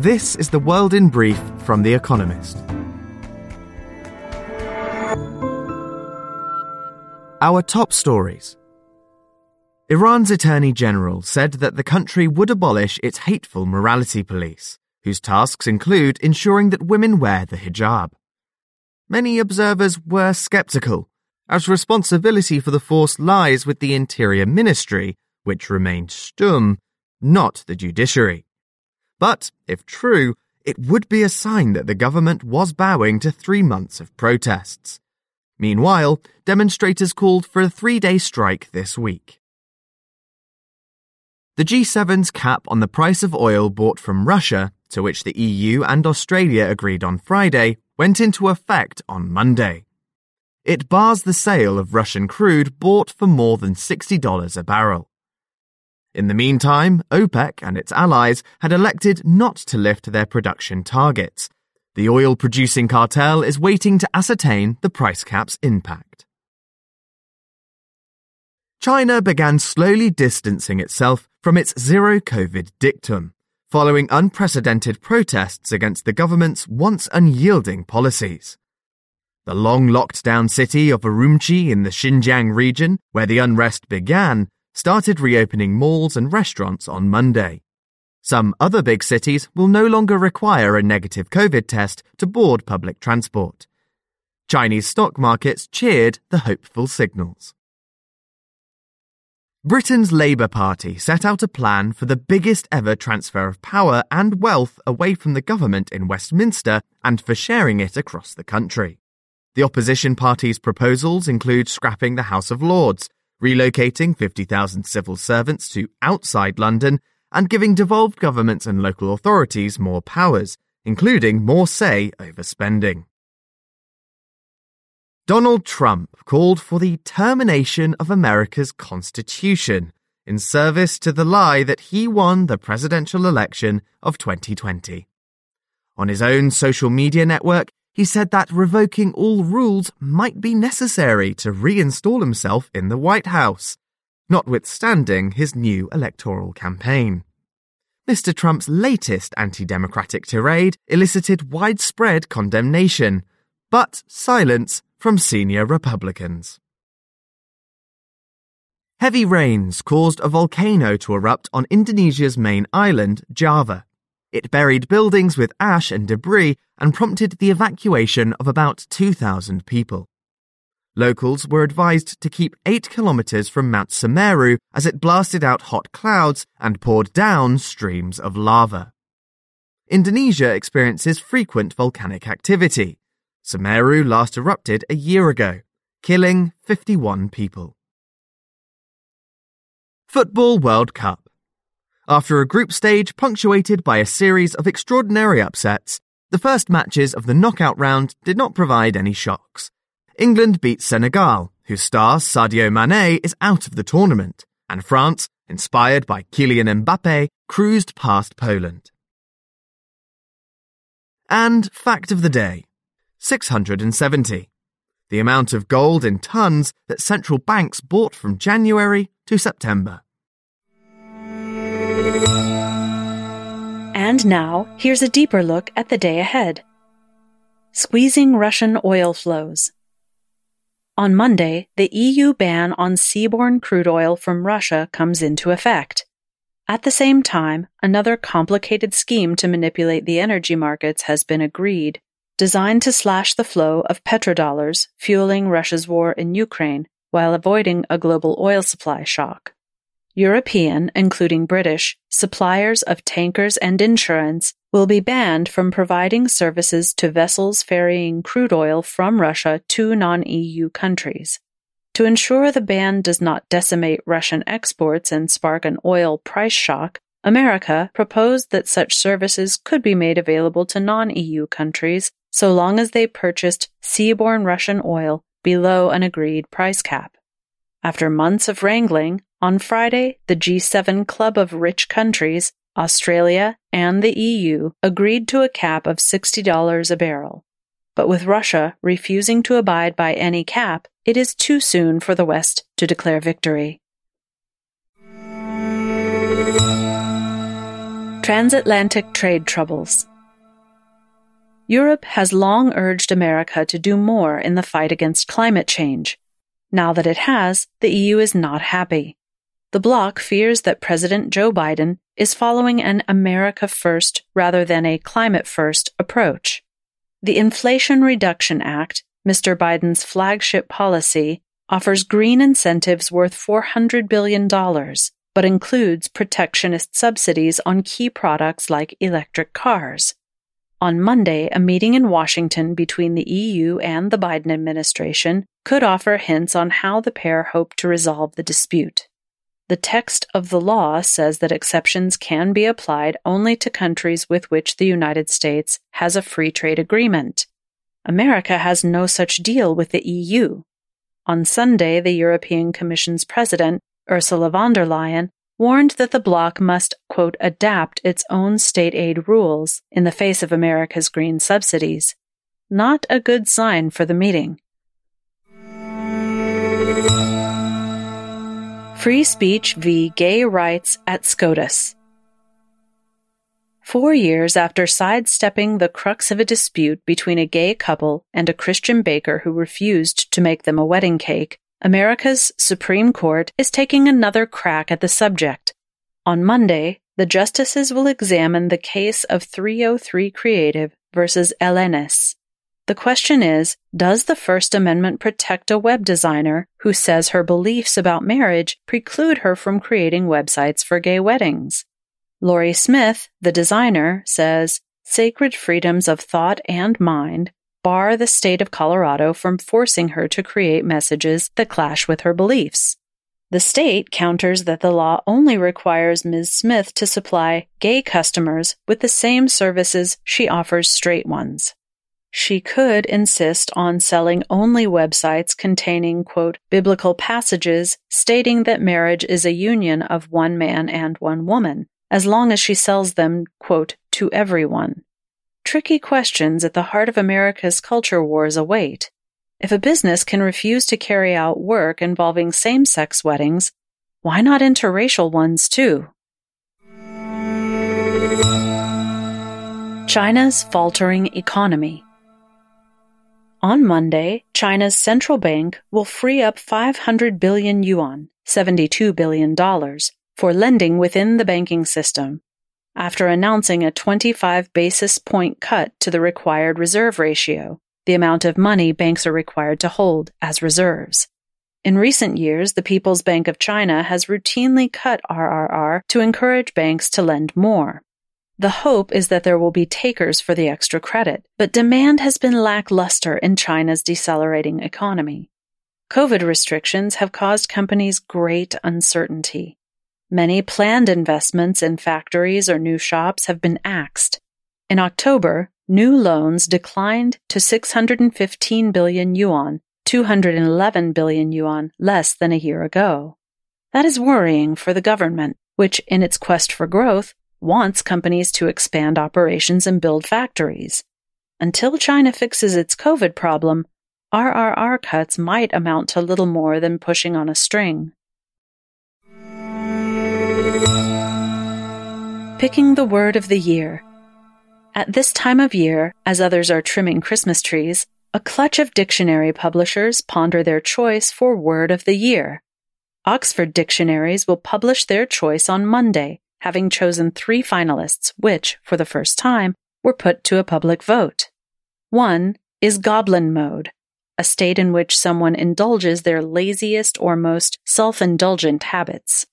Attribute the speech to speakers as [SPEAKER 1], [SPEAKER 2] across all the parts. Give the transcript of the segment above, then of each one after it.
[SPEAKER 1] This is the world in brief from The Economist. Our top stories. Iran's Attorney General said that the country would abolish its hateful morality police, whose tasks include ensuring that women wear the hijab. Many observers were skeptical, as responsibility for the force lies with the Interior Ministry, which remained stum, not the judiciary. But, if true, it would be a sign that the government was bowing to three months of protests. Meanwhile, demonstrators called for a three day strike this week. The G7's cap on the price of oil bought from Russia, to which the EU and Australia agreed on Friday, went into effect on Monday. It bars the sale of Russian crude bought for more than $60 a barrel. In the meantime, OPEC and its allies had elected not to lift their production targets, the oil producing cartel is waiting to ascertain the price cap's impact. China began slowly distancing itself from its zero COVID dictum, following unprecedented protests against the government's once unyielding policies. The long locked down city of Urumqi in the Xinjiang region, where the unrest began, started reopening malls and restaurants on Monday. Some other big cities will no longer require a negative COVID test to board public transport. Chinese stock markets cheered the hopeful signals. Britain's Labour Party set out a plan for the biggest ever transfer of power and wealth away from the government in Westminster and for sharing it across the country. The opposition party's proposals include scrapping the House of Lords, relocating 50,000 civil servants to outside London, and giving devolved governments and local authorities more powers, including more say over spending. Donald Trump called for the termination of America's Constitution in service to the lie that he won the presidential election of 2020. On his own social media network, he said that revoking all rules might be necessary to reinstall himself in the White House, notwithstanding his new electoral campaign. Mr. Trump's latest anti democratic tirade elicited widespread condemnation, but silence from senior Republicans. Heavy rains caused a volcano to erupt on Indonesia's main island, Java. It buried buildings with ash and debris and prompted the evacuation of about 2,000 people. Locals were advised to keep 8 kilometers from Mount Semeru as it blasted out hot clouds and poured down streams of lava. Indonesia experiences frequent volcanic activity. Semeru last erupted a year ago, killing 51 people. Football World Cup. After a group stage punctuated by a series of extraordinary upsets, the first matches of the knockout round did not provide any shocks. England beat Senegal, whose star Sadio Mane is out of the tournament, and France, inspired by Kylian Mbappe, cruised past Poland. And fact of the day 670. The amount of gold in tons that central banks bought from January to September.
[SPEAKER 2] And now, here's a deeper look at the day ahead. Squeezing Russian oil flows. On Monday, the EU ban on seaborne crude oil from Russia comes into effect. At the same time, another complicated scheme to manipulate the energy markets has been agreed, designed to slash the flow of petrodollars fueling Russia's war in Ukraine while avoiding a global oil supply shock. European, including British, suppliers of tankers and insurance will be banned from providing services to vessels ferrying crude oil from Russia to non EU countries. To ensure the ban does not decimate Russian exports and spark an oil price shock, America proposed that such services could be made available to non EU countries so long as they purchased seaborne Russian oil below an agreed price cap. After months of wrangling, on Friday, the G7 club of rich countries, Australia and the EU, agreed to a cap of $60 a barrel. But with Russia refusing to abide by any cap, it is too soon for the West to declare victory. Transatlantic Trade Troubles Europe has long urged America to do more in the fight against climate change. Now that it has, the EU is not happy. The bloc fears that President Joe Biden is following an America first rather than a climate first approach. The Inflation Reduction Act, Mr. Biden's flagship policy, offers green incentives worth $400 billion, but includes protectionist subsidies on key products like electric cars. On Monday, a meeting in Washington between the EU and the Biden administration could offer hints on how the pair hope to resolve the dispute. The text of the law says that exceptions can be applied only to countries with which the United States has a free trade agreement. America has no such deal with the EU. On Sunday, the European Commission's president, Ursula von der Leyen, warned that the bloc must, quote, adapt its own state aid rules in the face of America's green subsidies. Not a good sign for the meeting. Free Speech v. Gay Rights at SCOTUS. Four years after sidestepping the crux of a dispute between a gay couple and a Christian baker who refused to make them a wedding cake, America's Supreme Court is taking another crack at the subject. On Monday, the justices will examine the case of 303 Creative versus Elenis, the question is Does the First Amendment protect a web designer who says her beliefs about marriage preclude her from creating websites for gay weddings? Lorie Smith, the designer, says sacred freedoms of thought and mind bar the state of Colorado from forcing her to create messages that clash with her beliefs. The state counters that the law only requires Ms. Smith to supply gay customers with the same services she offers straight ones. She could insist on selling only websites containing, quote, biblical passages stating that marriage is a union of one man and one woman, as long as she sells them, quote, to everyone. Tricky questions at the heart of America's culture wars await. If a business can refuse to carry out work involving same sex weddings, why not interracial ones too? China's faltering economy. On Monday, China's central bank will free up 500 billion yuan, $72 billion, for lending within the banking system, after announcing a 25 basis point cut to the required reserve ratio, the amount of money banks are required to hold as reserves. In recent years, the People's Bank of China has routinely cut RRR to encourage banks to lend more. The hope is that there will be takers for the extra credit, but demand has been lackluster in China's decelerating economy. COVID restrictions have caused companies great uncertainty. Many planned investments in factories or new shops have been axed. In October, new loans declined to 615 billion yuan, 211 billion yuan less than a year ago. That is worrying for the government, which, in its quest for growth, wants companies to expand operations and build factories. Until China fixes its COVID problem, RRR cuts might amount to little more than pushing on a string. Picking the word of the year. At this time of year, as others are trimming Christmas trees, a clutch of dictionary publishers ponder their choice for word of the year. Oxford Dictionaries will publish their choice on Monday, having chosen three finalists, which, for the first time, were put to a public vote. One is goblin mode, a state in which someone indulges their laziest or most self indulgent habits.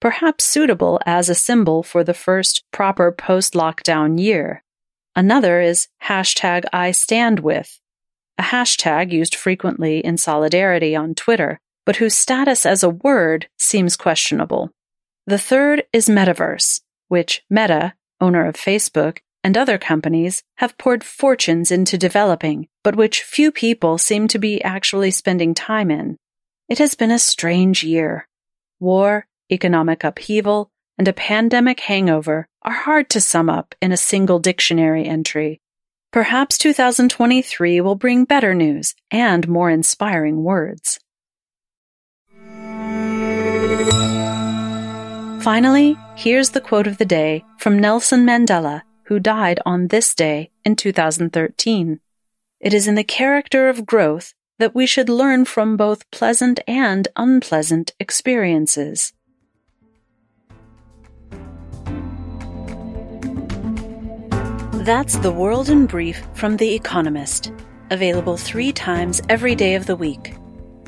[SPEAKER 2] Perhaps suitable as a symbol for the first proper post lockdown year. Another is hashtag I stand with, a hashtag used frequently in solidarity on Twitter, but whose status as a word seems questionable. The third is Metaverse, which Meta, owner of Facebook, and other companies have poured fortunes into developing, but which few people seem to be actually spending time in. It has been a strange year. War, economic upheaval, and a pandemic hangover are hard to sum up in a single dictionary entry. Perhaps 2023 will bring better news and more inspiring words. Finally, here's the quote of the day from Nelson Mandela, who died on this day in 2013. It is in the character of growth that we should learn from both pleasant and unpleasant experiences. That's The World in Brief from The Economist, available three times every day of the week.